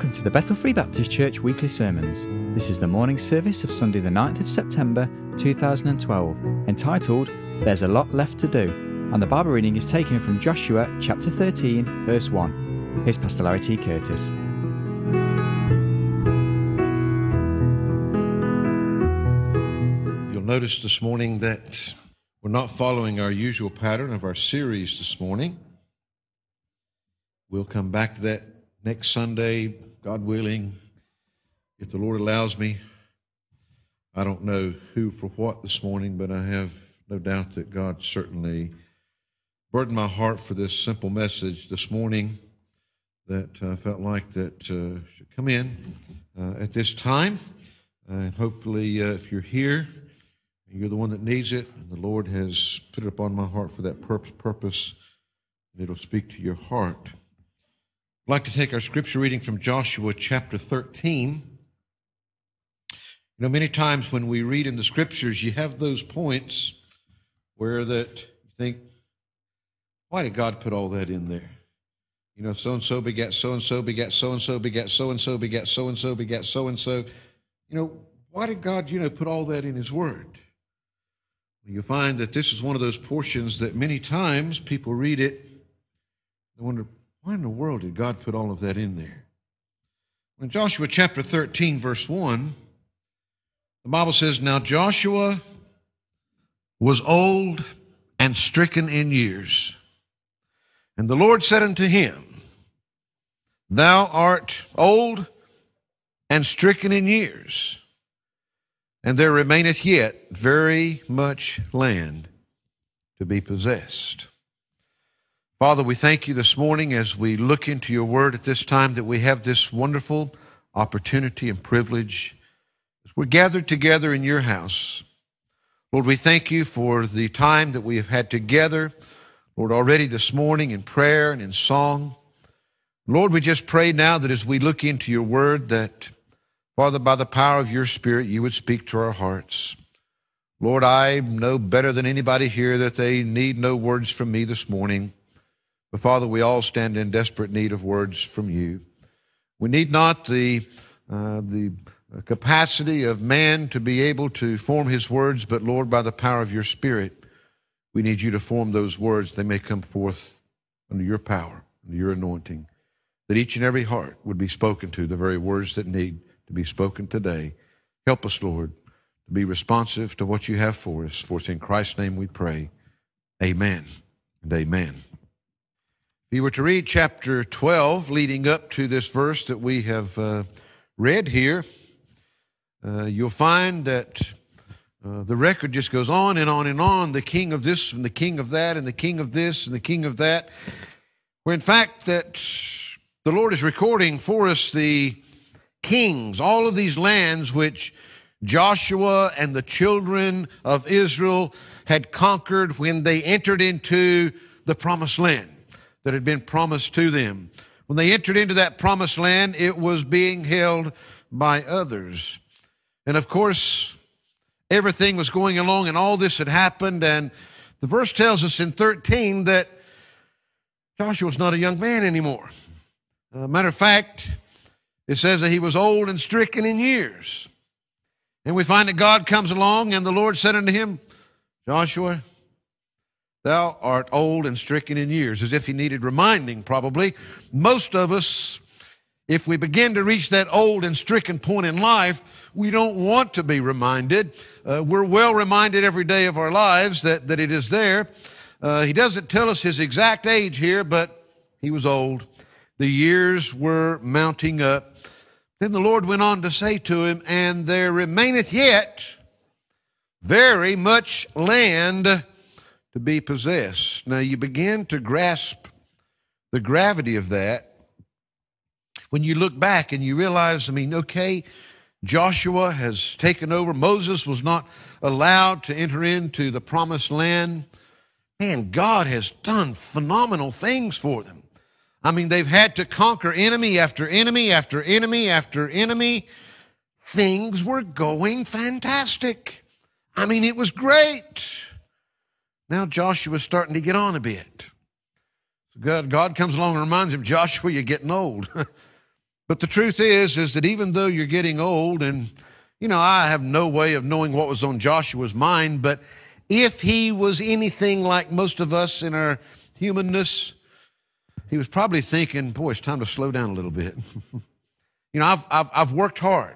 Welcome to the Bethel Free Baptist Church weekly sermons. This is the morning service of Sunday, the 9th of September 2012, entitled There's a Lot Left to Do, and the Bible reading is taken from Joshua chapter 13, verse 1. Here's Pastor Larry T. Curtis. You'll notice this morning that we're not following our usual pattern of our series this morning. We'll come back to that next Sunday, God willing, if the Lord allows me. I don't know who for what this morning, but I have no doubt that God certainly burdened my heart for this simple message this morning that I uh, felt like that uh, should come in uh, at this time. And hopefully, uh, if you're here, you're the one that needs it, and the Lord has put it upon my heart for that purpose, purpose it'll speak to your heart. I'd like to take our scripture reading from Joshua chapter 13. You know, many times when we read in the scriptures, you have those points where that you think, why did God put all that in there? You know, so and so begat so and so begat so and so begat so and so begat so and so begat so and so. You know, why did God, you know, put all that in His Word? You find that this is one of those portions that many times people read it, they wonder, why in the world did God put all of that in there? In Joshua chapter 13, verse 1, the Bible says, Now Joshua was old and stricken in years. And the Lord said unto him, Thou art old and stricken in years, and there remaineth yet very much land to be possessed. Father, we thank you this morning as we look into your word at this time that we have this wonderful opportunity and privilege we're gathered together in your house. Lord, we thank you for the time that we have had together, Lord, already this morning in prayer and in song. Lord, we just pray now that as we look into your word, that, Father, by the power of your Spirit, you would speak to our hearts. Lord, I know better than anybody here that they need no words from me this morning. But Father, we all stand in desperate need of words from you. We need not the, uh, the capacity of man to be able to form his words, but Lord, by the power of your Spirit, we need you to form those words. They may come forth under your power, under your anointing, that each and every heart would be spoken to, the very words that need to be spoken today. Help us, Lord, to be responsive to what you have for us. For it's in Christ's name we pray. Amen and amen. If you were to read chapter 12, leading up to this verse that we have uh, read here, uh, you'll find that uh, the record just goes on and on and on the king of this and the king of that and the king of this and the king of that. Where in fact, that the Lord is recording for us the kings, all of these lands which Joshua and the children of Israel had conquered when they entered into the promised land that had been promised to them. When they entered into that promised land, it was being held by others. And of course, everything was going along and all this had happened. And the verse tells us in 13 that Joshua was not a young man anymore. Uh, matter of fact, it says that he was old and stricken in years. And we find that God comes along and the Lord said unto him, Joshua, Thou art old and stricken in years, as if he needed reminding, probably. Most of us, if we begin to reach that old and stricken point in life, we don't want to be reminded. Uh, we're well reminded every day of our lives that, that it is there. Uh, he doesn't tell us his exact age here, but he was old. The years were mounting up. Then the Lord went on to say to him, And there remaineth yet very much land to be possessed. Now you begin to grasp the gravity of that when you look back and you realize, I mean, okay, Joshua has taken over. Moses was not allowed to enter into the promised land. Man, God has done phenomenal things for them. I mean, they've had to conquer enemy after enemy after enemy after enemy. Things were going fantastic. I mean, it was great. Now Joshua's starting to get on a bit. So God, God comes along and reminds him, Joshua, you're getting old. But the truth is, is that even though you're getting old, and you know, I have no way of knowing what was on Joshua's mind, but if he was anything like most of us in our humanness, he was probably thinking, boy, it's time to slow down a little bit. you know, I've, I've, I've, worked hard.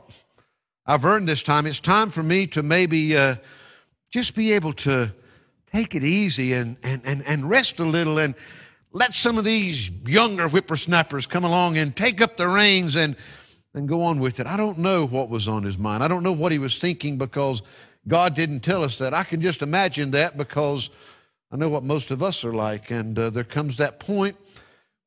I've earned this time. It's time for me to maybe uh, just be able to take it easy and, and, and, and rest a little and let some of these younger whippersnappers come along and take up the reins and, and go on with it. I don't know what was on his mind. I don't know what he was thinking because God didn't tell us that. I can just imagine that because I know what most of us are like. And uh, there comes that point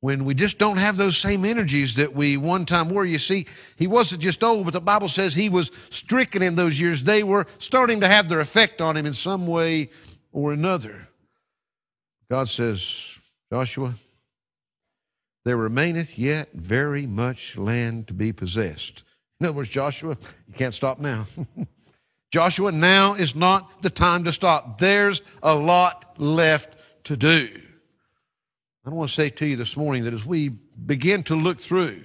when we just don't have those same energies that we one time were. You see, he wasn't just old, but the Bible says he was stricken in those years. They were starting to have their effect on him in some way or another. God says, Joshua, there remaineth yet very much land to be possessed. In other words, Joshua, you can't stop now. Joshua, now is not the time to stop. There's a lot left to do. I want to say to you this morning that as we begin to look through,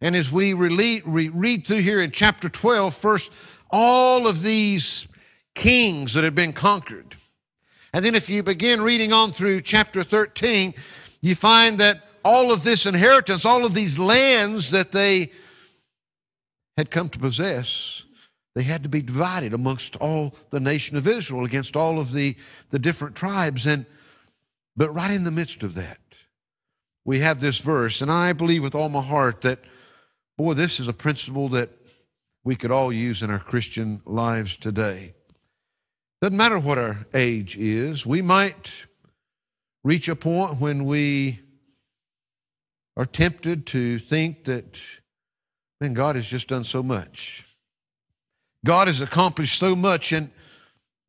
and as we read through here in chapter 12, first, all of these kings that have been conquered. And then if you begin reading on through chapter 13, you find that all of this inheritance, all of these lands that they had come to possess, they had to be divided amongst all the nation of Israel against all of the, the different tribes. And but right in the midst of that, we have this verse, and I believe with all my heart that, boy, this is a principle that we could all use in our Christian lives today. Doesn't matter what our age is. We might reach a point when we are tempted to think that, man, God has just done so much. God has accomplished so much, and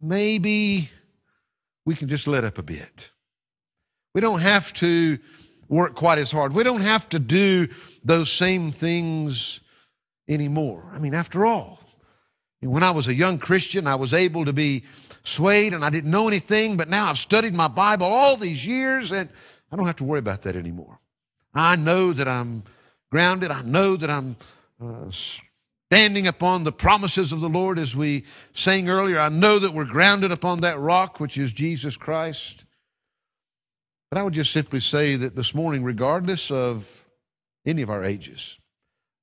maybe we can just let up a bit. We don't have to work quite as hard. We don't have to do those same things anymore. I mean, after all, when I was a young Christian, I was able to be swayed and I didn't know anything, but now I've studied my Bible all these years and I don't have to worry about that anymore. I know that I'm grounded. I know that I'm uh, standing upon the promises of the Lord as we sang earlier. I know that we're grounded upon that rock, which is Jesus Christ. But I would just simply say that this morning, regardless of any of our ages,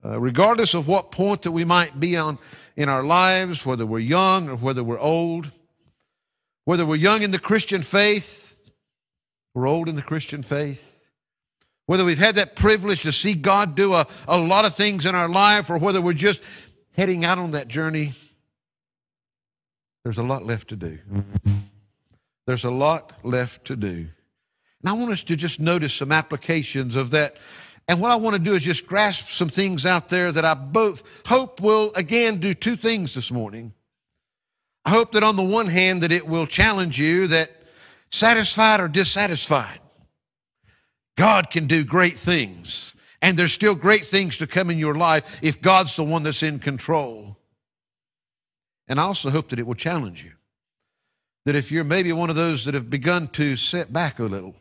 uh, regardless of what point that we might be on in our lives, whether we're young or whether we're old, whether we're young in the Christian faith, we're old in the Christian faith, whether we've had that privilege to see God do a, a lot of things in our life, or whether we're just heading out on that journey, there's a lot left to do. There's a lot left to do. And I want us to just notice some applications of that and what I want to do is just grasp some things out there that I both hope will again do two things this morning. I hope that on the one hand that it will challenge you that satisfied or dissatisfied, God can do great things. And there's still great things to come in your life if God's the one that's in control. And I also hope that it will challenge you. That if you're maybe one of those that have begun to sit back a little,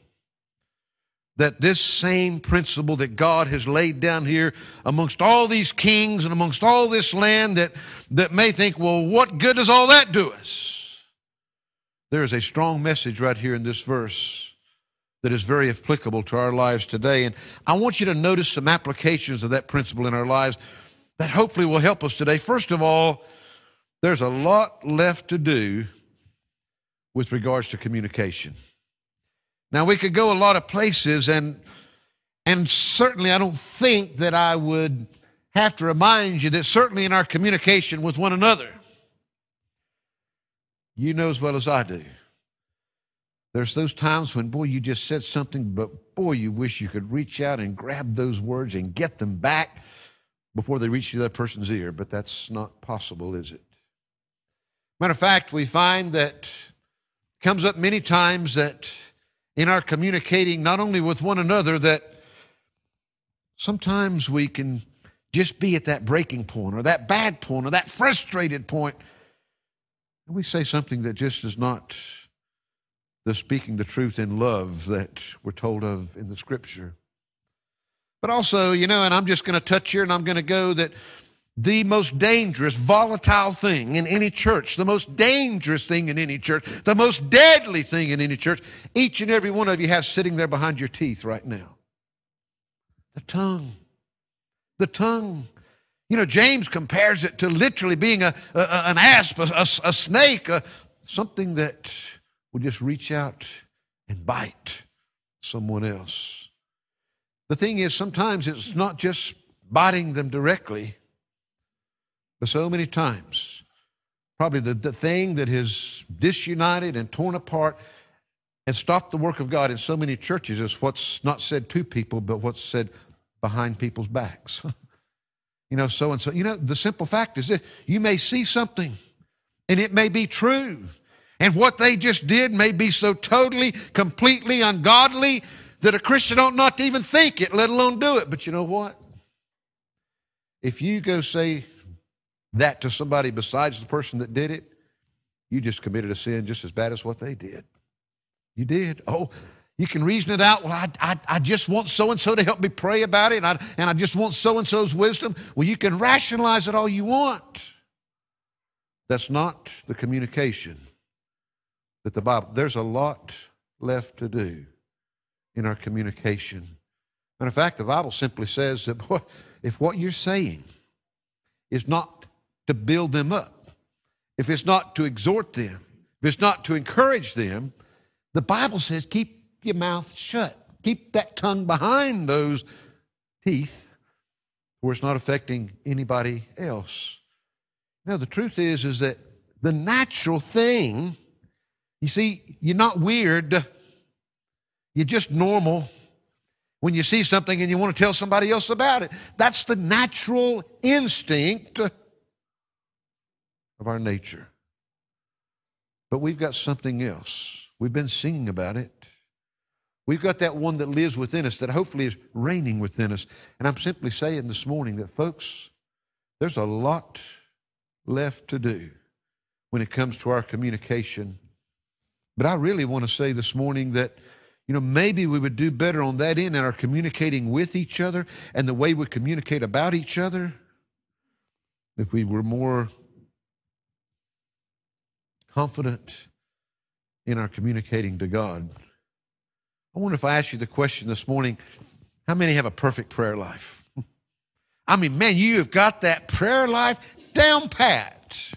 that this same principle that God has laid down here amongst all these kings and amongst all this land that, that may think, well, what good does all that do us? There is a strong message right here in this verse that is very applicable to our lives today. And I want you to notice some applications of that principle in our lives that hopefully will help us today. First of all, there's a lot left to do with regards to communication. Now, we could go a lot of places, and, and certainly I don't think that I would have to remind you that certainly in our communication with one another, you know as well as I do. There's those times when, boy, you just said something, but boy, you wish you could reach out and grab those words and get them back before they reach the other person's ear, but that's not possible, is it? Matter of fact, we find that comes up many times that in our communicating not only with one another that sometimes we can just be at that breaking point or that bad point or that frustrated point. and we say something that just is not the speaking the truth in love that we're told of in the scripture But also, you know, and I'm just going to touch here and I'm going to go that the most dangerous, volatile thing in any church, the most dangerous thing in any church, the most deadly thing in any church, each and every one of you have sitting there behind your teeth right now. The tongue. The tongue. You know, James compares it to literally being a, a an asp, a, a, a snake, something that will just reach out and bite someone else. The thing is, sometimes it's not just biting them directly, so many times, probably the, the thing that has disunited and torn apart and stopped the work of God in so many churches is what's not said to people, but what's said behind people's backs. you know, so and so. You know, the simple fact is that you may see something and it may be true. And what they just did may be so totally, completely ungodly that a Christian ought not to even think it, let alone do it. But you know what? If you go say that to somebody besides the person that did it, you just committed a sin just as bad as what they did. You did. Oh, you can reason it out. Well, I, I, I just want so and so to help me pray about it, and I, and I just want so and so's wisdom. Well, you can rationalize it all you want. That's not the communication that the Bible, there's a lot left to do in our communication. And in fact, the Bible simply says that boy, if what you're saying is not to build them up, if it's not to exhort them, if it's not to encourage them, the Bible says keep your mouth shut. Keep that tongue behind those teeth where it's not affecting anybody else. Now, the truth is, is that the natural thing, you see, you're not weird. You're just normal when you see something and you want to tell somebody else about it. That's the natural instinct of our nature. But we've got something else. We've been singing about it. We've got that one that lives within us that hopefully is reigning within us. And I'm simply saying this morning that, folks, there's a lot left to do when it comes to our communication. But I really want to say this morning that, you know, maybe we would do better on that end in our communicating with each other and the way we communicate about each other if we were more confident in our communicating to God. I wonder if I ask you the question this morning how many have a perfect prayer life? I mean, man, you have got that prayer life down pat.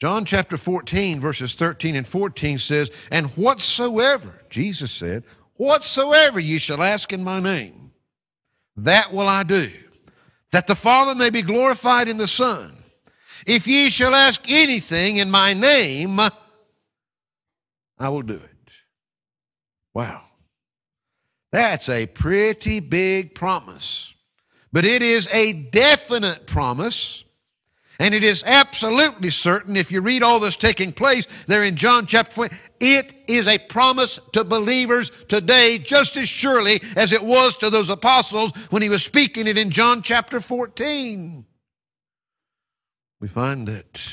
John chapter 14, verses 13 and 14 says, And whatsoever, Jesus said, whatsoever you shall ask in my name, that will I do, that the Father may be glorified in the Son. If ye shall ask anything in my name, I will do it. Wow. That's a pretty big promise. But it is a definite promise. And it is absolutely certain, if you read all this taking place there in John chapter 4, it is a promise to believers today just as surely as it was to those apostles when he was speaking it in John chapter 14. We find that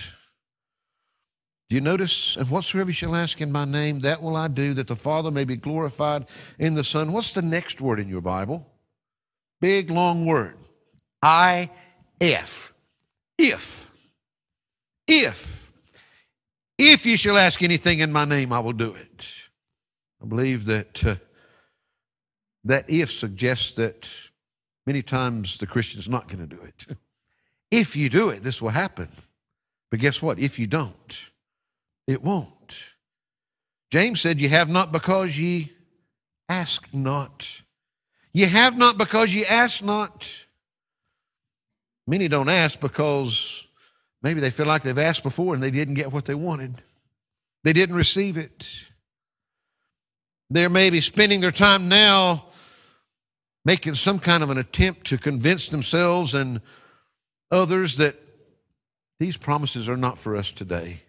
do you notice? And whatsoever you shall ask in my name, that will I do, that the Father may be glorified in the Son. What's the next word in your Bible? Big, long word. I. I F. If. If. If you shall ask anything in my name, I will do it. I believe that uh, that if suggests that many times the Christian's not going to do it. If you do it, this will happen. But guess what? If you don't, it won't. James said, You have not because ye ask not. You have not because ye ask not. Many don't ask because maybe they feel like they've asked before and they didn't get what they wanted. They didn't receive it. They're maybe spending their time now making some kind of an attempt to convince themselves and others that these promises are not for us today.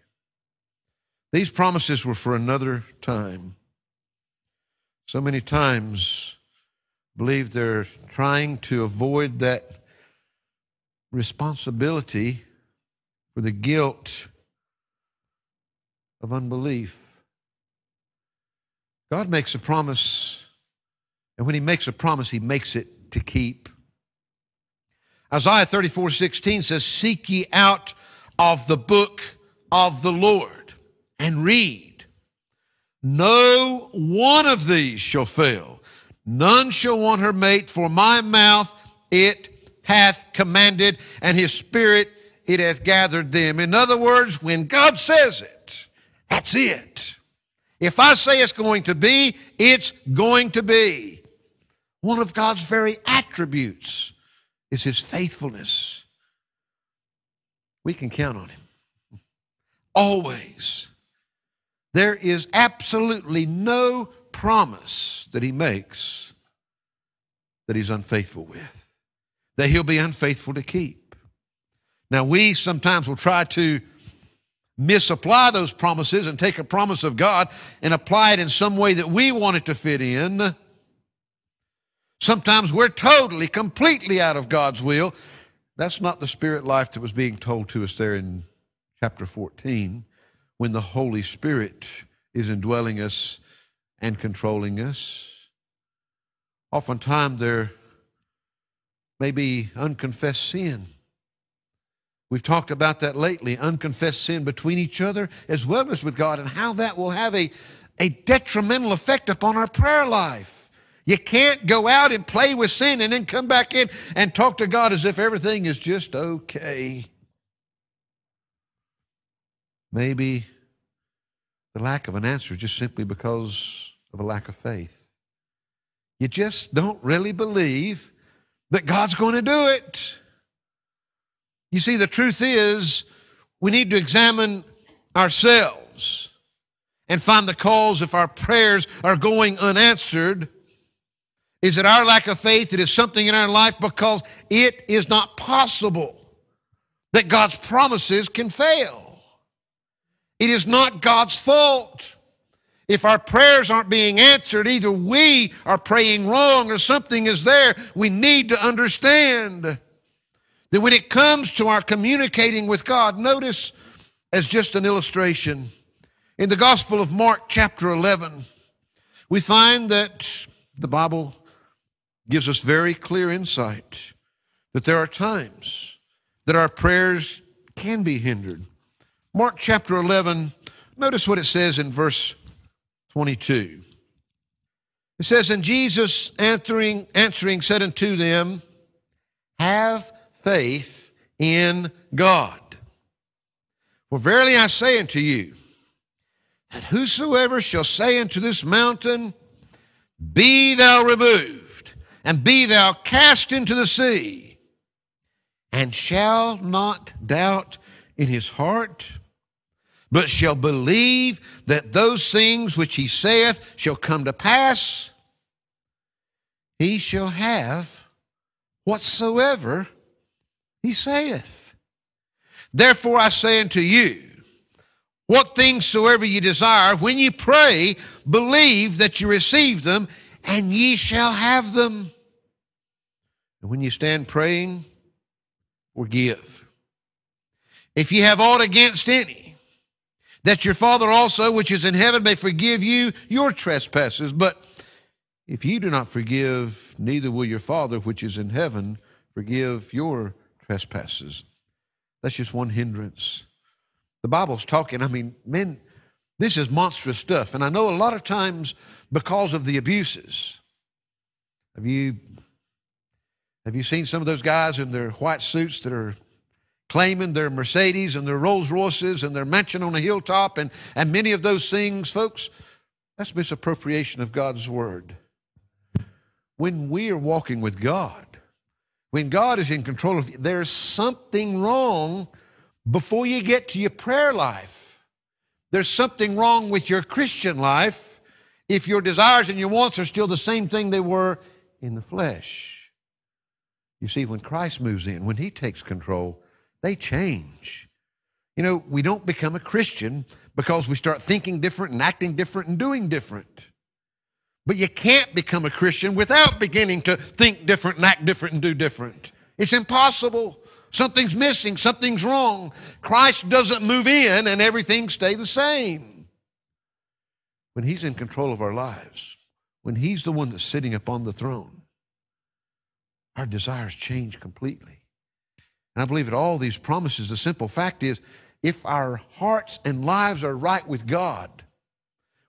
These promises were for another time. So many times, believe they're trying to avoid that responsibility for the guilt of unbelief. God makes a promise, And when he makes a promise, he makes it to keep. Isaiah 34 16 says, Seek ye out of the book of the Lord and read. No one of these shall fail. None shall want her mate, for my mouth it hath commanded, and his spirit it hath gathered them. In other words, when God says it, that's it. If I say it's going to be, it's going to be. One of God's very attributes is his faithfulness. We can count on him. Always. There is absolutely no promise that he makes that he's unfaithful with, that he'll be unfaithful to keep. Now, we sometimes will try to misapply those promises and take a promise of God and apply it in some way that we want it to fit in. Sometimes we're totally, completely out of God's will. That's not the spirit life that was being told to us there in chapter 14 when the Holy Spirit is indwelling us and controlling us. Oftentimes there may be unconfessed sin We've talked about that lately unconfessed sin between each other as well as with God, and how that will have a, a detrimental effect upon our prayer life. You can't go out and play with sin and then come back in and talk to God as if everything is just okay. Maybe the lack of an answer just simply because of a lack of faith. You just don't really believe that God's going to do it. You see, the truth is, we need to examine ourselves and find the cause if our prayers are going unanswered. Is it our lack of faith? It is something in our life because it is not possible that God's promises can fail. It is not God's fault. If our prayers aren't being answered, either we are praying wrong or something is there we need to understand. That when it comes to our communicating with God, notice as just an illustration, in the Gospel of Mark, chapter 11, we find that the Bible gives us very clear insight that there are times that our prayers can be hindered. Mark chapter 11, notice what it says in verse 22. It says, And Jesus answering, answering said unto them, Have faith in God. For verily I say unto you, that whosoever shall say unto this mountain, Be thou removed, and be thou cast into the sea, and shall not doubt in his heart, but shall believe that those things which he saith shall come to pass, he shall have whatsoever he saith. Therefore I say unto you, what things soever ye desire, when ye pray, believe that you receive them, and ye shall have them. And when you stand praying, forgive. If ye have aught against any, that your Father also, which is in heaven, may forgive you your trespasses. But if ye do not forgive, neither will your Father, which is in heaven, forgive your trespasses. That's just one hindrance. The Bible's talking, I mean, men, this is monstrous stuff. And I know a lot of times because of the abuses. Have you have you seen some of those guys in their white suits that are claiming their Mercedes and their Rolls Royces and their mansion on a hilltop and, and many of those things, folks? That's misappropriation of God's word. When we are walking with God, when God is in control of you, there's something wrong before you get to your prayer life. There's something wrong with your Christian life if your desires and your wants are still the same thing they were in the flesh. You see, when Christ moves in, when He takes control, they change. You know, we don't become a Christian because we start thinking different and acting different and doing different. But you can't become a Christian without beginning to think different and act different and do different. It's impossible. Something's missing, something's wrong. Christ doesn't move in and everything stay the same. When he's in control of our lives, when He's the one that's sitting upon the throne, our desires change completely. And I believe that all these promises, the simple fact is, if our hearts and lives are right with God,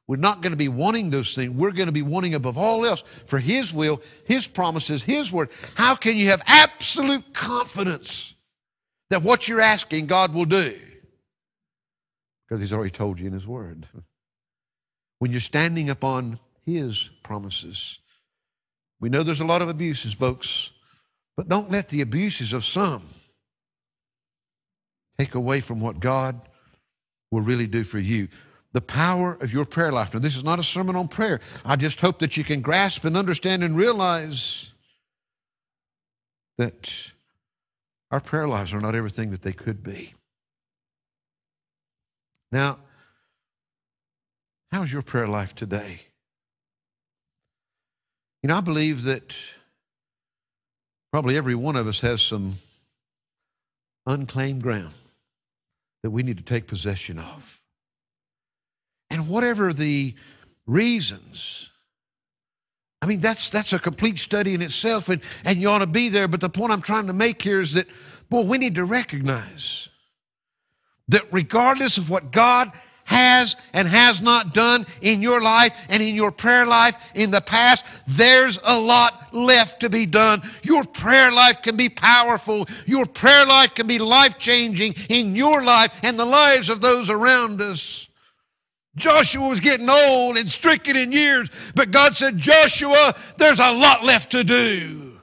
we're not going to be wanting those things. We're going to be wanting above all else for His will, His promises, His word. How can you have absolute confidence that what you're asking God will do? Because He's already told you in His word. When you're standing upon His promises, we know there's a lot of abuses, folks, but don't let the abuses of some take away from what God will really do for you. The power of your prayer life. Now, this is not a sermon on prayer. I just hope that you can grasp and understand and realize that our prayer lives are not everything that they could be. Now, how's your prayer life today? You know, I believe that probably every one of us has some unclaimed ground that we need to take possession of. And whatever the reasons, I mean, that's, that's a complete study in itself, and, and you ought to be there. But the point I'm trying to make here is that, boy, we need to recognize that regardless of what God has and has not done in your life and in your prayer life in the past, there's a lot left to be done. Your prayer life can be powerful. Your prayer life can be life changing in your life and the lives of those around us. Joshua was getting old and stricken in years, but God said, Joshua, there's a lot left to do.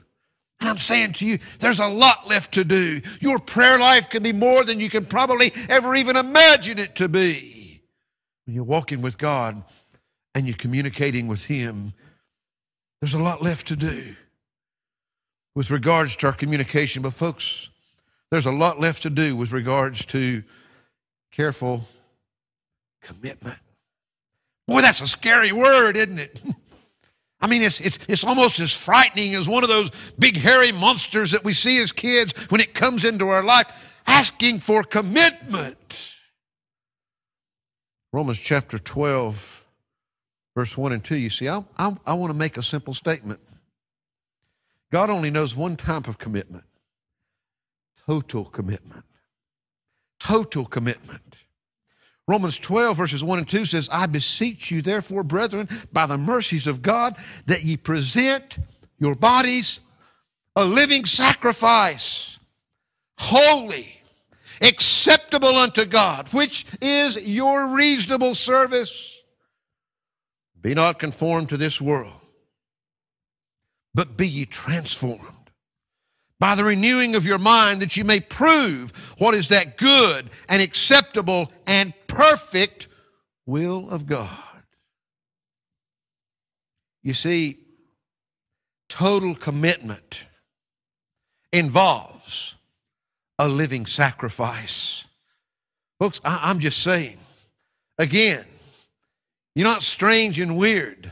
And I'm saying to you, there's a lot left to do. Your prayer life can be more than you can probably ever even imagine it to be. When you're walking with God and you're communicating with Him, there's a lot left to do with regards to our communication. But, folks, there's a lot left to do with regards to careful commitment. Boy, that's a scary word, isn't it? I mean, it's, it's, it's almost as frightening as one of those big hairy monsters that we see as kids when it comes into our life, asking for commitment. Romans chapter 12, verse 1 and 2, you see, I, I, I want to make a simple statement. God only knows one type of commitment total commitment. Total commitment. Romans 12, verses 1 and 2 says, I beseech you, therefore, brethren, by the mercies of God, that ye present your bodies a living sacrifice, holy, acceptable unto God, which is your reasonable service. Be not conformed to this world, but be ye transformed by the renewing of your mind that you may prove what is that good and acceptable and perfect will of God. You see, total commitment involves a living sacrifice. Folks, I, am just saying, again, you're not strange and weird.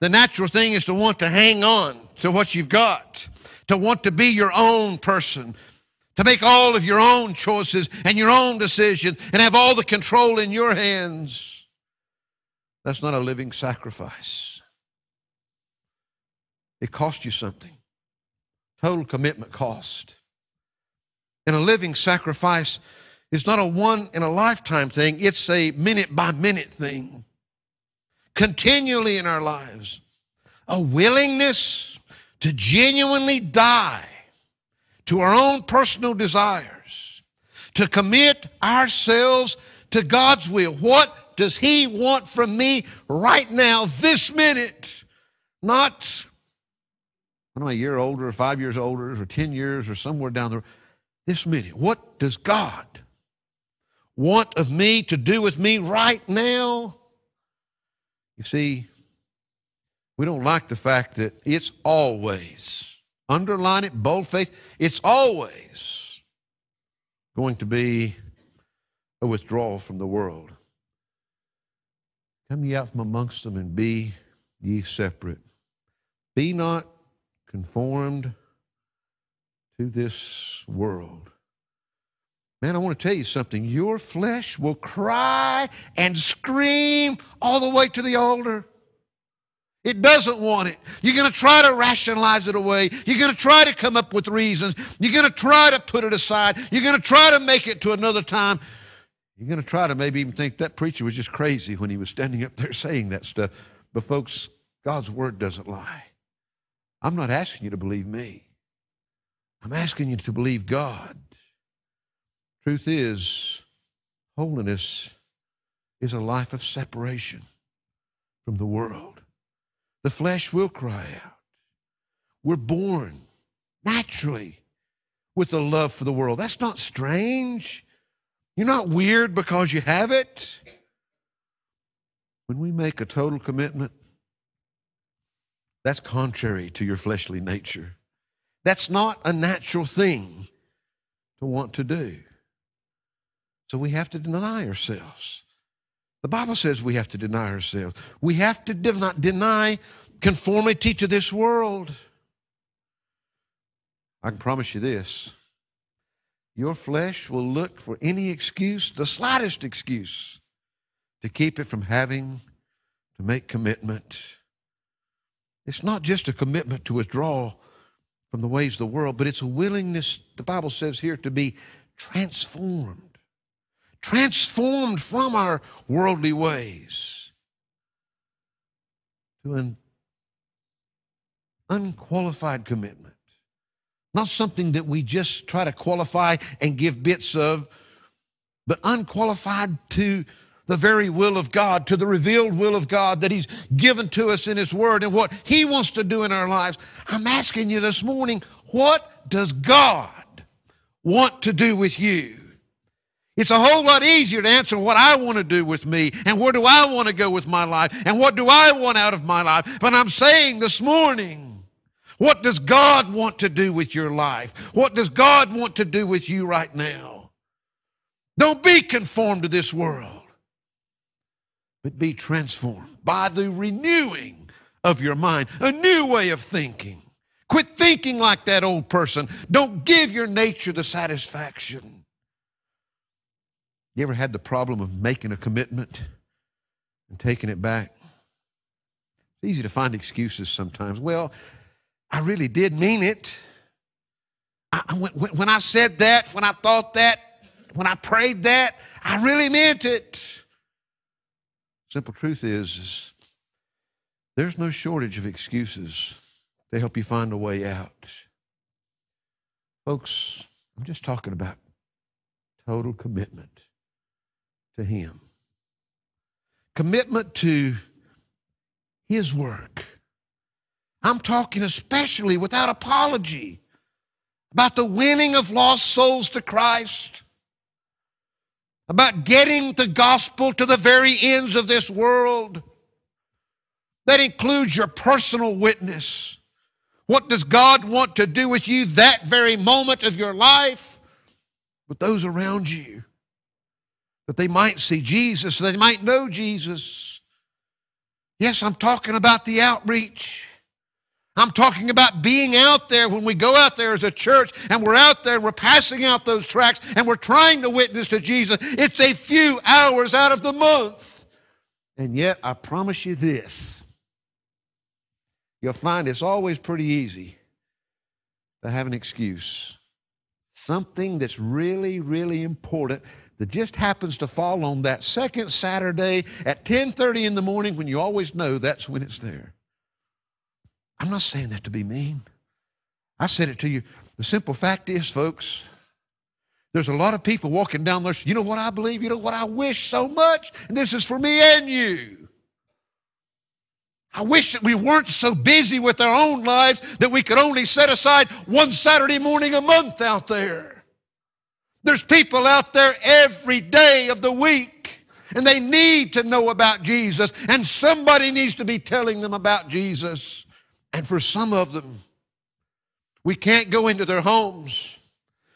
The natural thing is to want to hang on to what you've got, to want to be your own person, to make all of your own choices and your own decisions and have all the control in your hands. That's not a living sacrifice. It cost you something. Total commitment cost. And a living sacrifice is not a one in a lifetime thing, it's a minute by minute thing. Continually in our lives, a willingness to genuinely die to our own personal desires, to commit ourselves to God's will. What does He want from me right now, this minute? Not, I don't know, a year older, or five years older, or 10 years, or somewhere down the road this minute. What does God want of me to do with me right now? You see, we don't like the fact that it's always, underline it, boldface, it's always going to be a withdrawal from the world. Come ye out from amongst them and be ye separate. Be not conformed to this world. Man, I want to tell you something. Your flesh will cry and scream all the way to the altar. It doesn't want it. You're going to try to rationalize it away. You're going to try to come up with reasons. You're going to try to put it aside. You're going to try to make it to another time. You're going to try to maybe even think that preacher was just crazy when he was standing up there saying that stuff. But, folks, God's word doesn't lie. I'm not asking you to believe me, I'm asking you to believe God. Truth is, holiness is a life of separation from the world. The flesh will cry out. We're born naturally with a love for the world. That's not strange. You're not weird because you have it. When we make a total commitment, that's contrary to your fleshly nature. That's not a natural thing to want to do. So we have to deny ourselves. The Bible says we have to deny ourselves. We have to de- deny conformity to this world. I can promise you this your flesh will look for any excuse, the slightest excuse, to keep it from having to make commitment. It's not just a commitment to withdraw from the ways of the world, but it's a willingness, the Bible says here, to be transformed. Transformed from our worldly ways to an unqualified commitment. Not something that we just try to qualify and give bits of, but unqualified to the very will of God, to the revealed will of God that He's given to us in His Word and what He wants to do in our lives. I'm asking you this morning, what does God want to do with you? It's a whole lot easier to answer what I want to do with me and where do I want to go with my life and what do I want out of my life. But I'm saying this morning, what does God want to do with your life? What does God want to do with you right now? Don't be conformed to this world but be transformed by the renewing of your mind, a new way of thinking. Quit thinking like that old person. Don't give your nature the satisfaction. You ever had the problem of making a commitment and taking it back? It's easy to find excuses sometimes. Well, I really did mean it. I, when, when I said that, when I thought that, when I prayed that, I really meant it. Simple truth is, is there's no shortage of excuses to help you find a way out. Folks, I'm just talking about total commitment to Him, commitment to His work. I'm talking especially without apology about the winning of lost souls to Christ about getting the gospel to the very ends of this world. That includes your personal witness. What does God want to do with you that very moment of your life? With those around you. That they might see Jesus, they might know Jesus. Yes, I'm talking about the outreach. I'm talking about being out there when we go out there as a church and we're out there and we're passing out those tracts and we're trying to witness to Jesus. It's a few hours out of the month. And yet, I promise you this you'll find it's always pretty easy to have an excuse. Something that's really, really important that just happens to fall on that second Saturday at 10:30 in the morning when you always know that's when it's there. I'm not saying that to be mean. I said it to you. The simple fact is, folks, there's a lot of people walking down there. You know what I believe? You know what I wish so much? And this is for me and you. I wish that we weren't so busy with our own lives that we could only set aside one Saturday morning a month out there. There's people out there every day of the week, and they need to know about Jesus, and somebody needs to be telling them about Jesus. And for some of them, we can't go into their homes.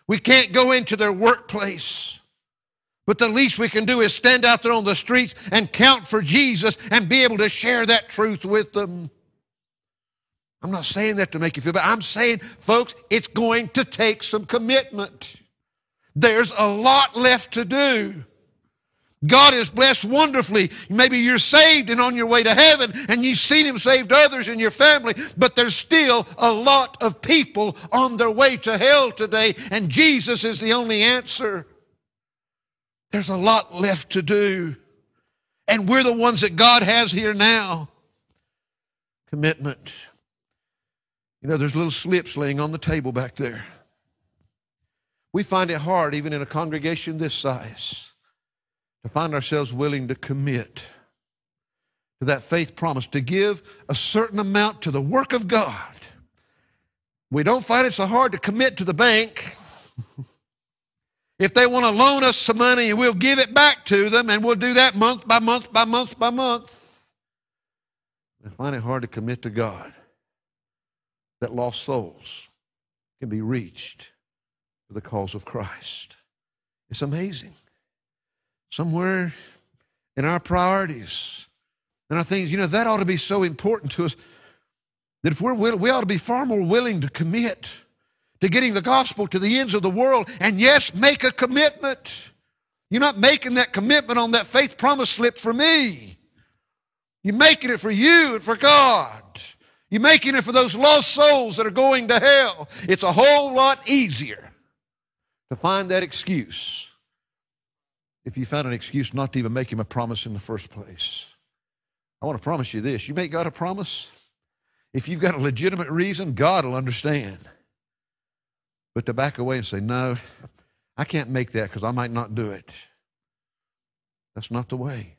We can't go into their workplace. But the least we can do is stand out there on the streets and count for Jesus and be able to share that truth with them. I'm not saying that to make you feel bad. I'm saying, folks, it's going to take some commitment. There's a lot left to do. God is blessed wonderfully. Maybe you're saved and on your way to heaven and you've seen Him saved others in your family, but there's still a lot of people on their way to hell today, and Jesus is the only answer. There's a lot left to do, and we're the ones that God has here now. Commitment. You know, there's little slips laying on the table back there. We find it hard, even in a congregation this size to find ourselves willing to commit to that faith promise, to give a certain amount to the work of God. We don't find it so hard to commit to the bank. If they want to loan us some money, we'll give it back to them, and we'll do that month by month by month by month. I find it hard to commit to God that lost souls can be reached for the cause of Christ. It's amazing somewhere in our priorities and our things. You know, that ought to be so important to us that if we're willing, we ought to be far more willing to commit to getting the gospel to the ends of the world and yes, make a commitment. You're not making that commitment on that faith promise slip for me. You're making it for you and for God. You're making it for those lost souls that are going to hell. It's a whole lot easier to find that excuse if you found an excuse not to even make him a promise in the first place. I want to promise you this you make God a promise, if you've got a legitimate reason, God will understand. But to back away and say, no, I can't make that because I might not do it. That's not the way.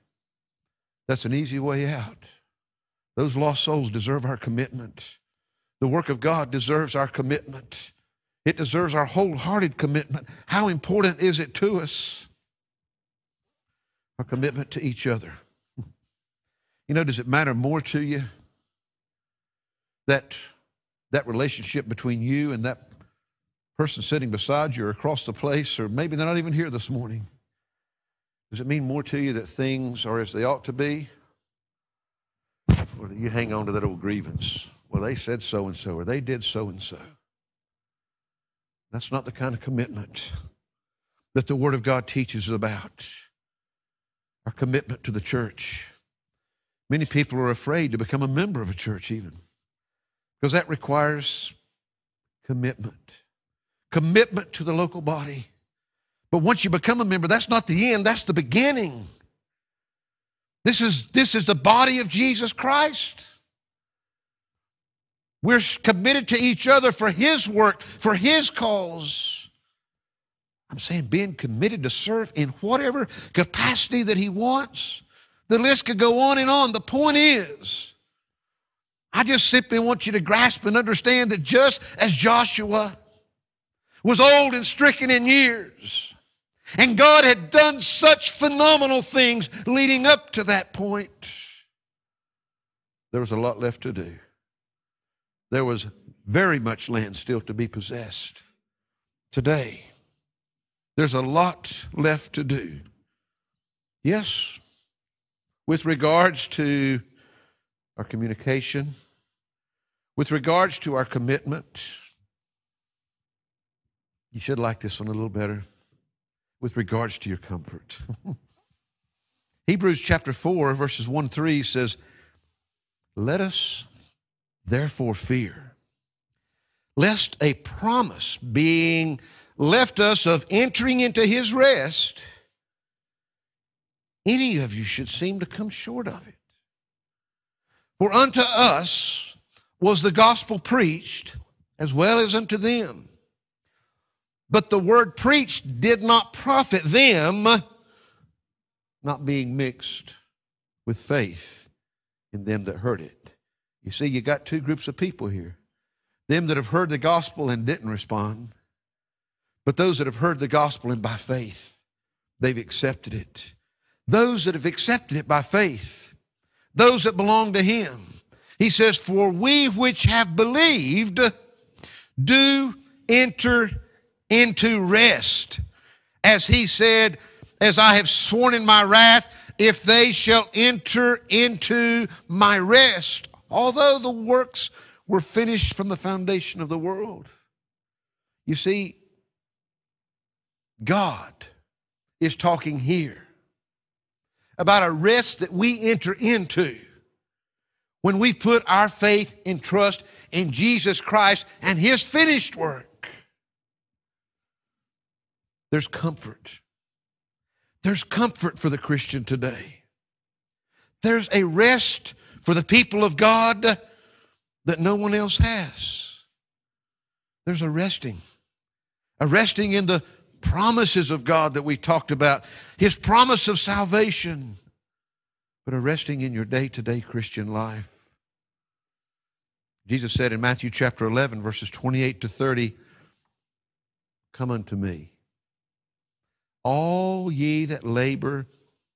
That's an easy way out. Those lost souls deserve our commitment. The work of God deserves our commitment. It deserves our wholehearted commitment. How important is it to us? our commitment to each other. You know, does it matter more to you that that relationship between you and that person sitting beside you or across the place, or maybe they're not even here this morning? Does it mean more to you that things are as they ought to be? Or that you hang on to that old grievance? Well, they said so and so, or they did so and so. That's not the kind of commitment that the Word of God teaches about our commitment to the church. Many people are afraid to become a member of a church, even, because that requires commitment. Commitment to the local body. But once you become a member, that's not the end, that's the beginning. This is, this is the body of Jesus Christ. We're committed to each other for His work, for His cause. I'm saying being committed to serve in whatever capacity that He wants. The list could go on and on. The point is, I just simply want you to grasp and understand that just as Joshua was old and stricken in years, and God had done such phenomenal things leading up to that point, there was a lot left to do. There was very much land still to be possessed. Today, there's a lot left to do. Yes, with regards to our communication, with regards to our commitment, you should like this one a little better. With regards to your comfort. Hebrews chapter 4, verses 1 3 says, Let us therefore fear, lest a promise being left us of entering into his rest, any of you should seem to come short of it. For unto us was the gospel preached as well as unto them. But the word preached did not profit them, not being mixed with faith in them that heard it. You see, you got two groups of people here them that have heard the gospel and didn't respond, but those that have heard the gospel and by faith, they've accepted it. Those that have accepted it by faith, those that belong to Him. He says, For we which have believed do enter into rest. As He said, As I have sworn in my wrath, if they shall enter into my rest, although the works were finished from the foundation of the world. You see, God is talking here about a rest that we enter into when we put our faith and trust in Jesus Christ and His finished work. There's comfort. There's comfort for the Christian today. There's a rest for the people of God that no one else has. There's a resting, a resting in the promises of God that we talked about, His promise of salvation, but a resting in your day to day Christian life. Jesus said in Matthew chapter 11, verses 28 to 30, Come unto me, all ye that labor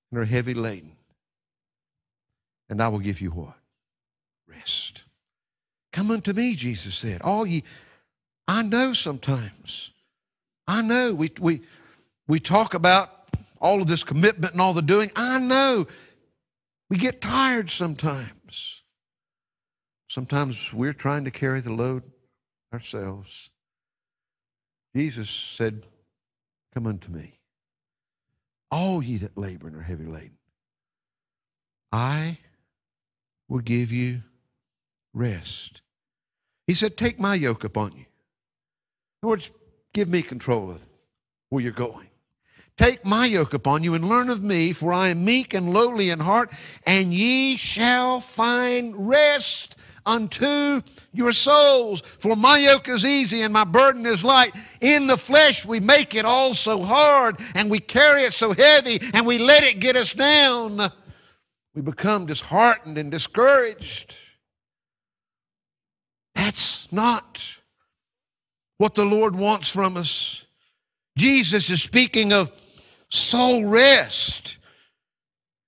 and are heavy laden, and I will give you what? Rest. Come unto me, Jesus said. All ye, I know sometimes. I know we, we, we talk about all of this commitment and all the doing. I know we get tired sometimes. Sometimes we're trying to carry the load ourselves. Jesus said, Come unto me, all ye that labor and are heavy laden. I will give you rest. He said, Take my yoke upon you. In other words, give me control of where you're going. Take my yoke upon you and learn of me, for I am meek and lowly in heart, and ye shall find rest unto your souls. For my yoke is easy and my burden is light. In the flesh, we make it all so hard and we carry it so heavy and we let it get us down. We become disheartened and discouraged. That's not what the Lord wants from us. Jesus is speaking of soul rest.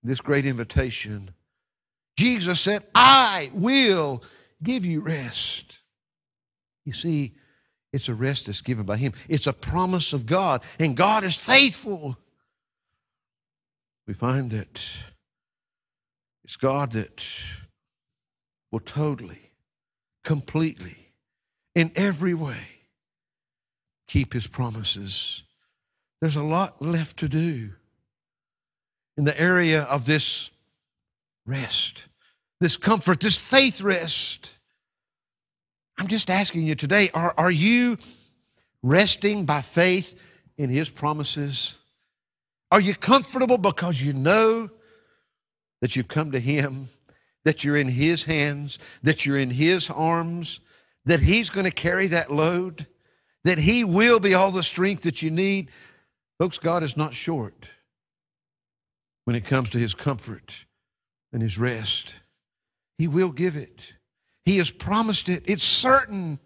This great invitation. Jesus said, I will give you rest. You see, it's a rest that's given by Him, it's a promise of God, and God is faithful. We find that it's God that will totally, completely, in every way, keep His promises. There's a lot left to do in the area of this rest, this comfort, this faith rest. I'm just asking you today are, are you resting by faith in His promises? Are you comfortable because you know that you've come to Him, that you're in His hands, that you're in His arms, that He's going to carry that load, that He will be all the strength that you need? Folks, God is not short when it comes to His comfort and his rest. He will give it. He has promised it. It's certain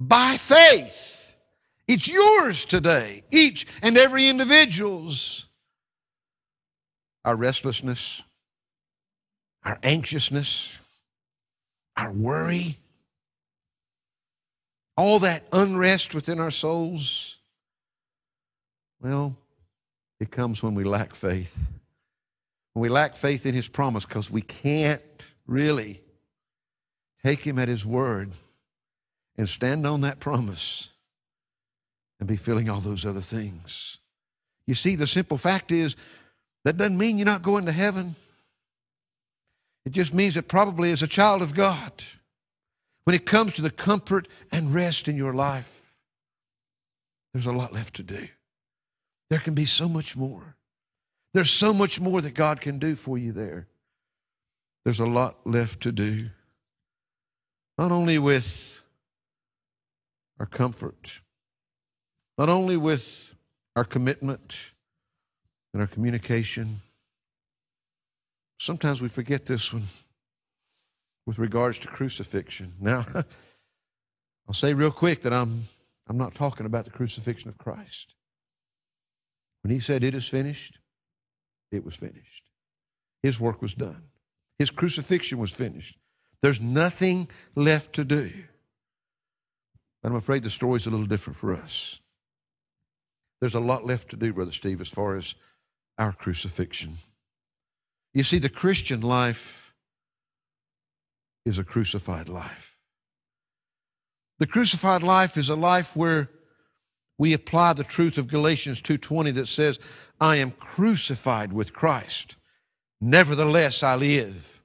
by faith. It's yours today, each and every individual's. Our restlessness, our anxiousness, our worry, all that unrest within our souls, well, it comes when we lack faith. When we lack faith in his promise because we can't really take him at his word and stand on that promise and be feeling all those other things. You see, the simple fact is that doesn't mean you're not going to heaven. It just means that probably as a child of God, when it comes to the comfort and rest in your life, there's a lot left to do. There can be so much more. There's so much more that God can do for you there. There's a lot left to do. Not only with our comfort, not only with our commitment and our communication. Sometimes we forget this one with regards to crucifixion. Now, I'll say real quick that I'm, I'm not talking about the crucifixion of Christ. When he said, It is finished, it was finished. His work was done. His crucifixion was finished. There's nothing left to do. But I'm afraid the story's a little different for us. There's a lot left to do, Brother Steve, as far as our crucifixion. You see, the Christian life is a crucified life. The crucified life is a life where we apply the truth of Galatians 2:20 that says, "I am crucified with Christ, Nevertheless, I live.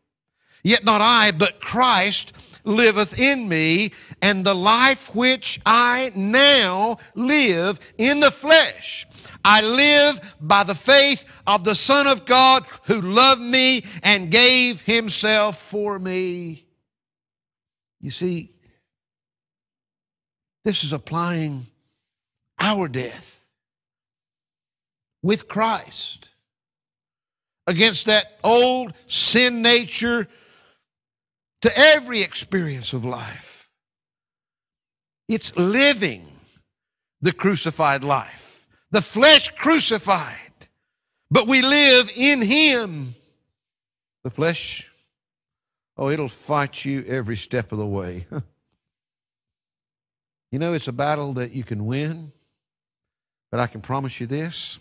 Yet not I, but Christ liveth in me, and the life which I now live in the flesh. I live by the faith of the Son of God who loved me and gave himself for me. You see, this is applying our death with Christ against that old sin nature to every experience of life. It's living the crucified life, the flesh crucified, but we live in Him. The flesh, oh, it'll fight you every step of the way. you know, it's a battle that you can win, but I can promise you this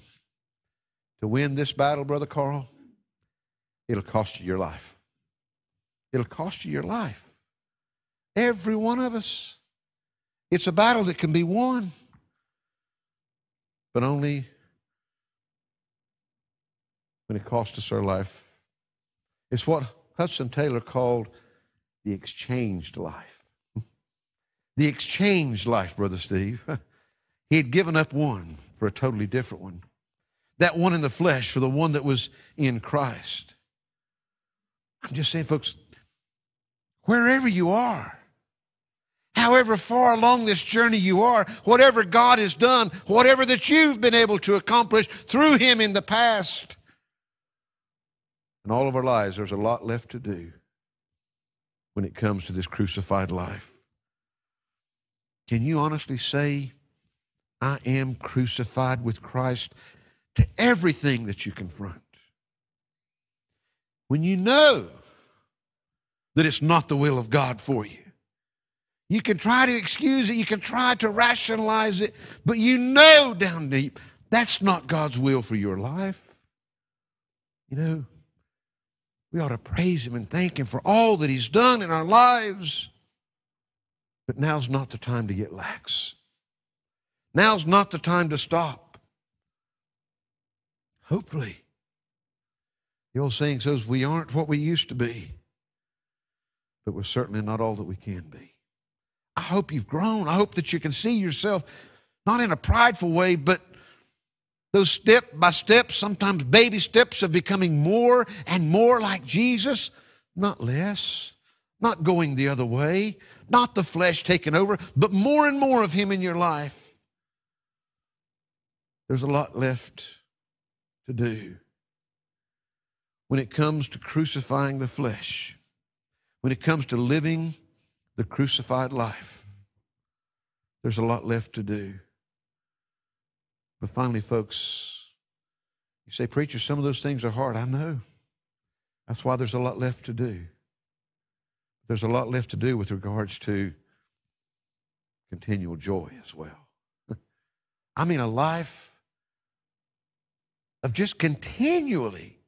to win this battle, Brother Carl, it'll cost you your life. It'll cost you your life. Every one of us. It's a battle that can be won, but only when it costs us our life. It's what Hudson Taylor called the exchanged life. The exchanged life, Brother Steve. He had given up one for a totally different one. That one in the flesh for the one that was in Christ. I'm just saying, folks, wherever you are, however far along this journey you are, whatever God has done, whatever that you've been able to accomplish through Him in the past, in all of our lives, there's a lot left to do when it comes to this crucified life. Can you honestly say, I am crucified with Christ to everything that you confront? When you know that it's not the will of God for you. You can try to excuse it, you can try to rationalize it, but you know down deep that's not God's will for your life. You know, we ought to praise Him and thank Him for all that He's done in our lives. But now's not the time to get lax. Now's not the time to stop. Hopefully, the old saying says, We aren't what we used to be but we're certainly not all that we can be. I hope you've grown. I hope that you can see yourself not in a prideful way, but those step by step, sometimes baby steps of becoming more and more like Jesus, not less, not going the other way, not the flesh taking over, but more and more of Him in your life. There's a lot left to do when it comes to crucifying the flesh when it comes to living the crucified life, there's a lot left to do. But finally, folks, you say, Preacher, some of those things are hard. I know. That's why there's a lot left to do. There's a lot left to do with regards to continual joy as well. I mean, a life of just continually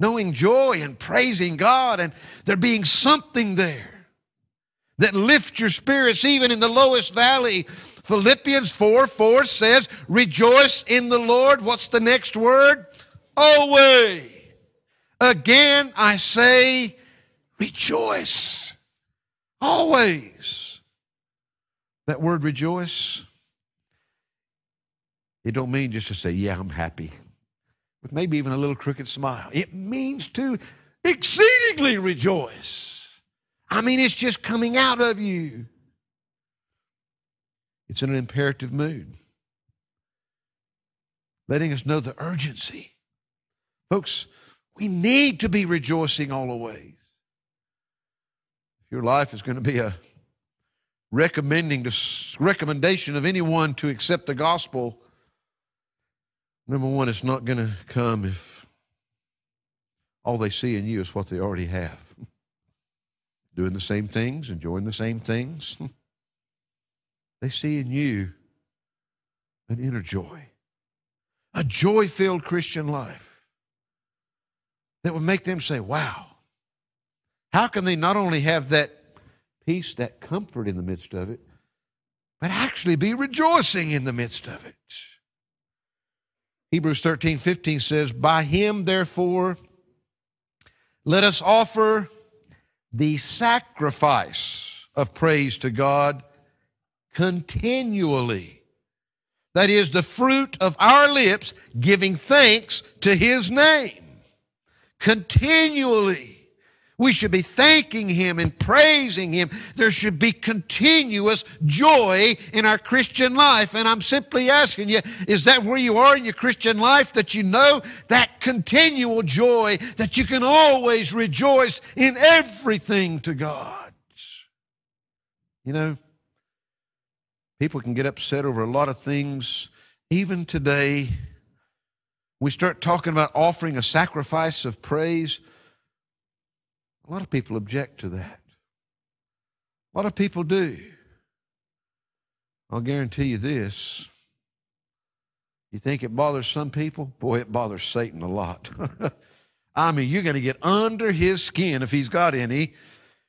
knowing joy and praising God and there being something there that lift your spirits even in the lowest valley. Philippians 4 4 says, Rejoice in the Lord. What's the next word? Always. Again, I say, rejoice. Always. That word rejoice, it don't mean just to say, yeah, I'm happy with maybe even a little crooked smile. It means to exceedingly rejoice. I mean, it's just coming out of you. It's in an imperative mood, letting us know the urgency. Folks, we need to be rejoicing all the ways. If your life is going to be a recommending recommendation of anyone to accept the gospel, Number one, it's not going to come if all they see in you is what they already have. Doing the same things, enjoying the same things. They see in you an inner joy, a joy filled Christian life that would make them say, Wow, how can they not only have that peace, that comfort in the midst of it, but actually be rejoicing in the midst of it? Hebrews 13, 15 says, By him, therefore, Let us offer the sacrifice of praise to God continually. That is the fruit of our lips giving thanks to His name. Continually. We should be thanking Him and praising Him. There should be continuous joy in our Christian life. And I'm simply asking you, is that where you are in your Christian life that you know that continual joy that you can always rejoice in everything to God? You know, people can get upset over a lot of things. Even today, we start talking about offering a sacrifice of praise. A lot of people object to that. A lot of people do. I'll guarantee you this. You think it bothers some people? Boy, it bothers Satan a lot. I mean, you're going to get under his skin if he's got any.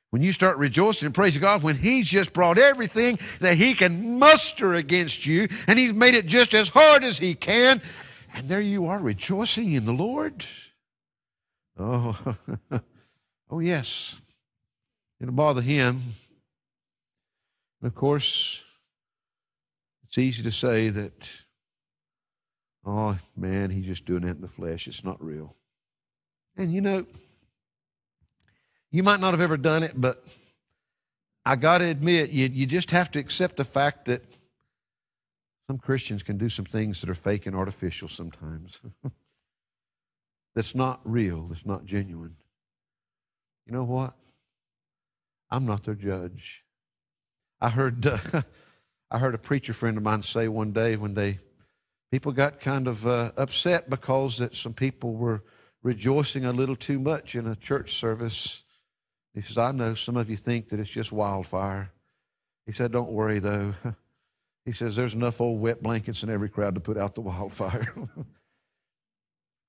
When you start rejoicing and praising God, when He's just brought everything that He can muster against you, and He's made it just as hard as He can, and there you are rejoicing in the Lord. Oh, Oh, yes, it'll bother him. And of course, it's easy to say that, oh, man, he's just doing it in the flesh. It's not real. And you know, you might not have ever done it, but I got to admit, you, you just have to accept the fact that some Christians can do some things that are fake and artificial sometimes. that's not real, that's not genuine. You know what? I'm not their judge. I heard uh, I heard a preacher friend of mine say one day when they people got kind of uh, upset because that some people were rejoicing a little too much in a church service. He says, "I know some of you think that it's just wildfire." He said, "Don't worry though." He says, "There's enough old wet blankets in every crowd to put out the wildfire."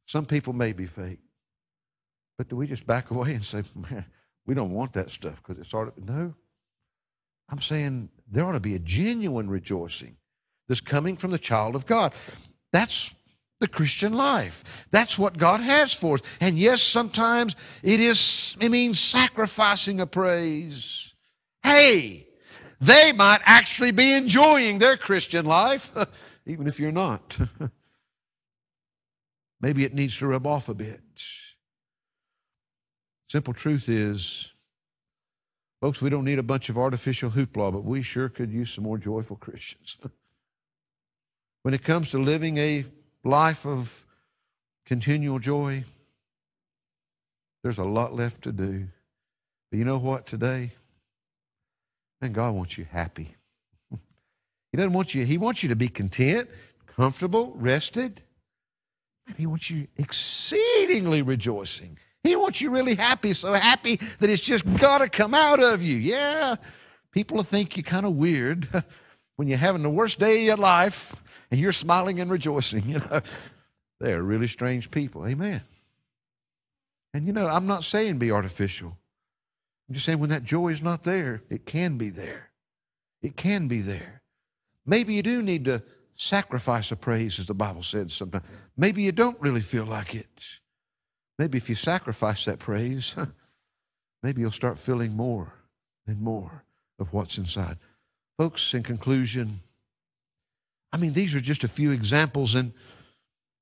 some people may be fake. But do we just back away and say, man, we don't want that stuff because it's already. No. I'm saying there ought to be a genuine rejoicing that's coming from the child of God. That's the Christian life. That's what God has for us. And yes, sometimes it is, it means sacrificing a praise. Hey, they might actually be enjoying their Christian life, even if you're not. Maybe it needs to rub off a bit. The simple truth is, folks, we don't need a bunch of artificial hoopla, but we sure could use some more joyful Christians. when it comes to living a life of continual joy, there's a lot left to do. But you know what today? And God wants you happy. He doesn't want you, He wants you to be content, comfortable, rested. And He wants you exceedingly rejoicing. He wants you really happy, so happy that it's just got to come out of you. Yeah, people think you're kind of weird when you're having the worst day of your life and you're smiling and rejoicing. You know, they're really strange people. Amen. And you know, I'm not saying be artificial. I'm just saying when that joy is not there, it can be there. It can be there. Maybe you do need to sacrifice a praise, as the Bible said sometimes. Maybe you don't really feel like it. Maybe if you sacrifice that praise, maybe you'll start feeling more and more of what's inside. Folks, in conclusion, I mean, these are just a few examples, and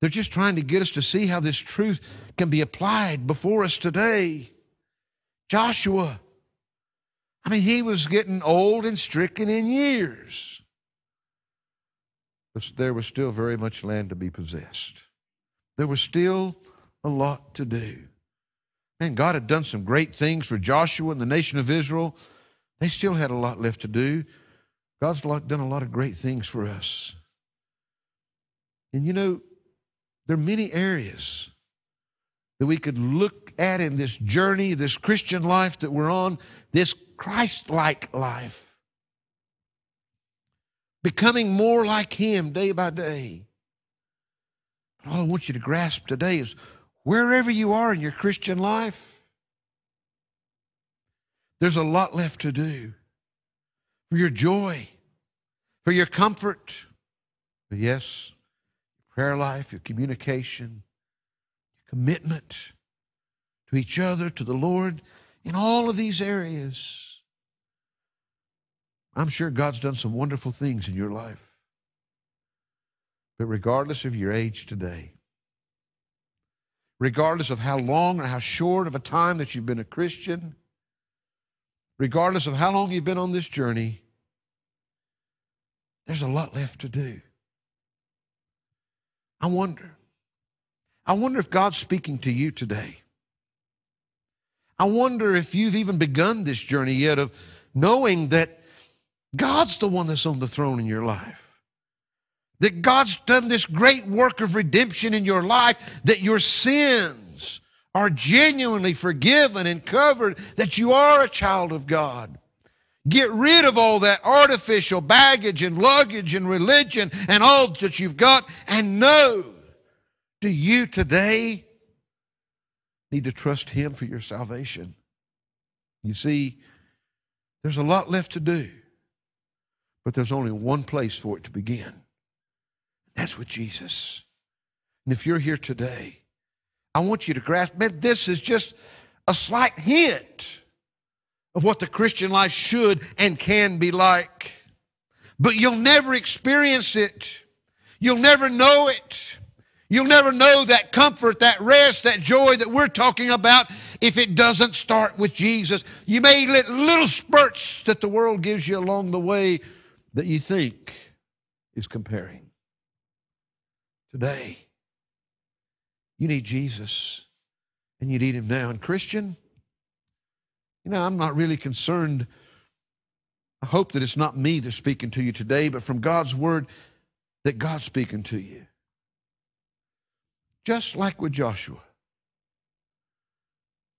they're just trying to get us to see how this truth can be applied before us today. Joshua, I mean, he was getting old and stricken in years, but there was still very much land to be possessed. There was still a lot to do. Man, God had done some great things for Joshua and the nation of Israel. They still had a lot left to do. God's done a lot of great things for us. And you know, there are many areas that we could look at in this journey, this Christian life that we're on, this Christ like life. Becoming more like Him day by day. But all I want you to grasp today is wherever you are in your Christian life, there's a lot left to do for your joy, for your comfort. But yes, your prayer life, your communication, your commitment to each other, to the Lord, in all of these areas. I'm sure God's done some wonderful things in your life. But regardless of your age today, regardless of how long or how short of a time that you've been a Christian, regardless of how long you've been on this journey, there's a lot left to do. I wonder. I wonder if God's speaking to you today. I wonder if you've even begun this journey yet of knowing that God's the one that's on the throne in your life. That God's done this great work of redemption in your life, that your sins are genuinely forgiven and covered, that you are a child of God. Get rid of all that artificial baggage and luggage and religion and all that you've got and know do you today need to trust Him for your salvation? You see, there's a lot left to do, but there's only one place for it to begin. That's with Jesus. And if you're here today, I want you to grasp, man, this is just a slight hint of what the Christian life should and can be like. But you'll never experience it. You'll never know it. You'll never know that comfort, that rest, that joy that we're talking about if it doesn't start with Jesus. You may let little spurts that the world gives you along the way that you think is comparing. Today, you need Jesus and you need Him now. And, Christian, you know, I'm not really concerned. I hope that it's not me that's speaking to you today, but from God's Word that God's speaking to you. Just like with Joshua.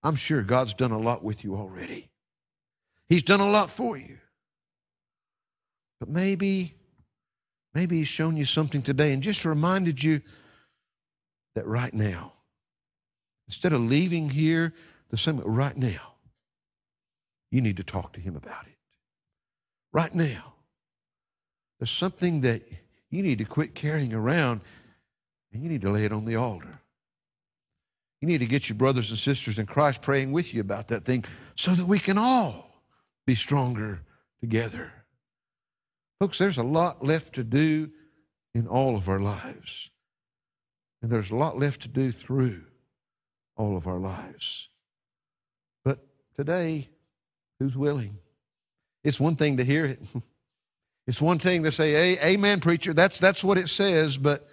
I'm sure God's done a lot with you already. He's done a lot for you. But maybe, maybe He's shown you something today and just reminded you that right now, instead of leaving here the same, right now, you need to talk to Him about it. Right now, there's something that you need to quit carrying around and you need to lay it on the altar. You need to get your brothers and sisters in Christ praying with you about that thing so that we can all be stronger together. Folks, there's a lot left to do in all of our lives. And there's a lot left to do through all of our lives. But today, who's willing? It's one thing to hear it. It's one thing to say, Amen, preacher. That's, that's what it says, but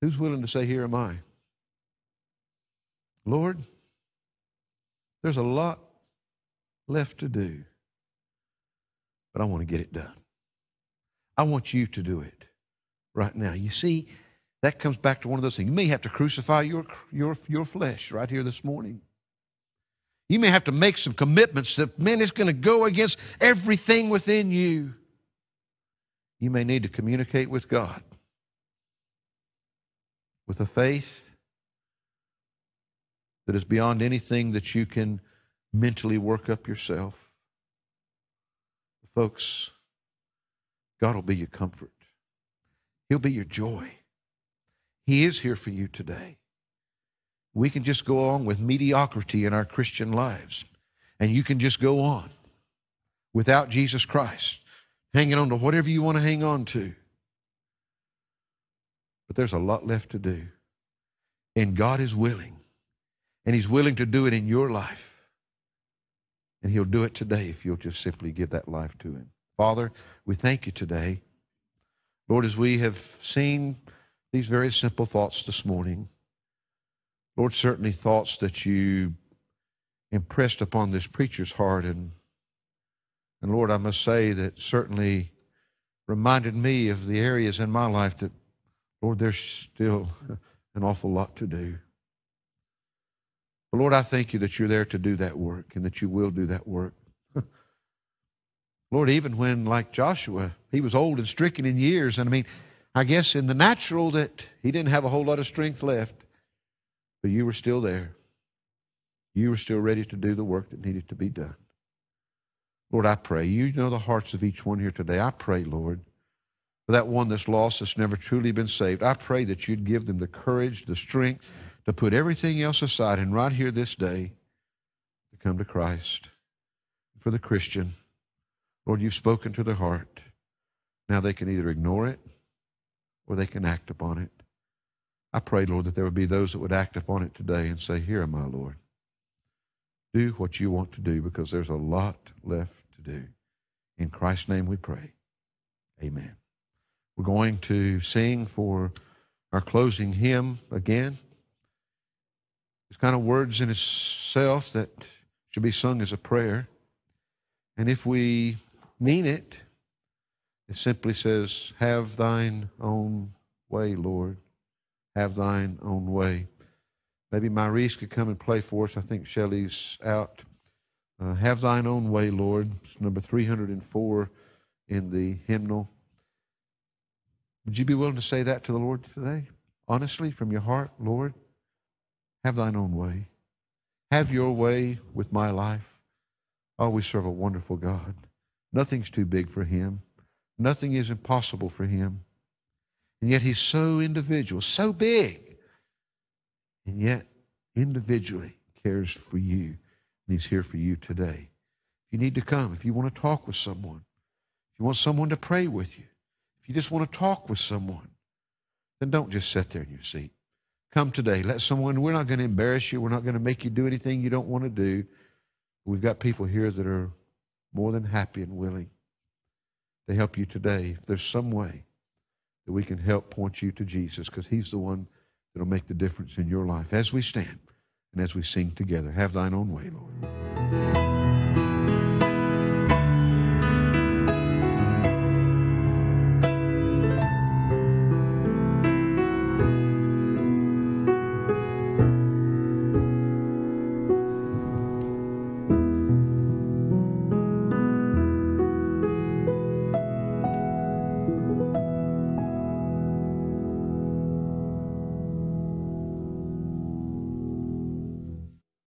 Who's willing to say, Here am I? Lord, there's a lot left to do, but I want to get it done. I want you to do it right now. You see, that comes back to one of those things. You may have to crucify your, your, your flesh right here this morning. You may have to make some commitments that, man, it's going to go against everything within you. You may need to communicate with God with a faith that is beyond anything that you can mentally work up yourself. Folks, God will be your comfort. He'll be your joy. He is here for you today. We can just go on with mediocrity in our Christian lives, and you can just go on without Jesus Christ, hanging on to whatever you want to hang on to. But there's a lot left to do. And God is willing. And He's willing to do it in your life. And He'll do it today if you'll just simply give that life to Him. Father, we thank you today. Lord, as we have seen these very simple thoughts this morning, Lord, certainly thoughts that you impressed upon this preacher's heart. And, and Lord, I must say that certainly reminded me of the areas in my life that Lord, there's still an awful lot to do. But Lord, I thank you that you're there to do that work and that you will do that work. Lord, even when, like Joshua, he was old and stricken in years, and I mean, I guess in the natural that he didn't have a whole lot of strength left, but you were still there. You were still ready to do the work that needed to be done. Lord, I pray. You know the hearts of each one here today. I pray, Lord, for that one that's lost, that's never truly been saved. I pray that you'd give them the courage, the strength to put everything else aside and right here this day to come to Christ. For the Christian, Lord, you've spoken to their heart. Now they can either ignore it or they can act upon it. I pray, Lord, that there would be those that would act upon it today and say, Here am I, Lord. Do what you want to do because there's a lot left to do. In Christ's name we pray. Amen. We're going to sing for our closing hymn again. It's kind of words in itself that should be sung as a prayer. And if we mean it, it simply says, Have thine own way, Lord. Have thine own way. Maybe Maurice could come and play for us. I think Shelley's out. Uh, have thine own way, Lord. It's number 304 in the hymnal. Would you be willing to say that to the Lord today? Honestly, from your heart, Lord, have thine own way. Have your way with my life. Oh, we serve a wonderful God. Nothing's too big for him. Nothing is impossible for him. And yet he's so individual, so big. And yet, individually, cares for you. And he's here for you today. If you need to come, if you want to talk with someone, if you want someone to pray with you, if you just want to talk with someone, then don't just sit there in your seat. Come today. Let someone, we're not going to embarrass you. We're not going to make you do anything you don't want to do. We've got people here that are more than happy and willing to help you today. If there's some way that we can help point you to Jesus, because He's the one that'll make the difference in your life as we stand and as we sing together. Have thine own way, Lord.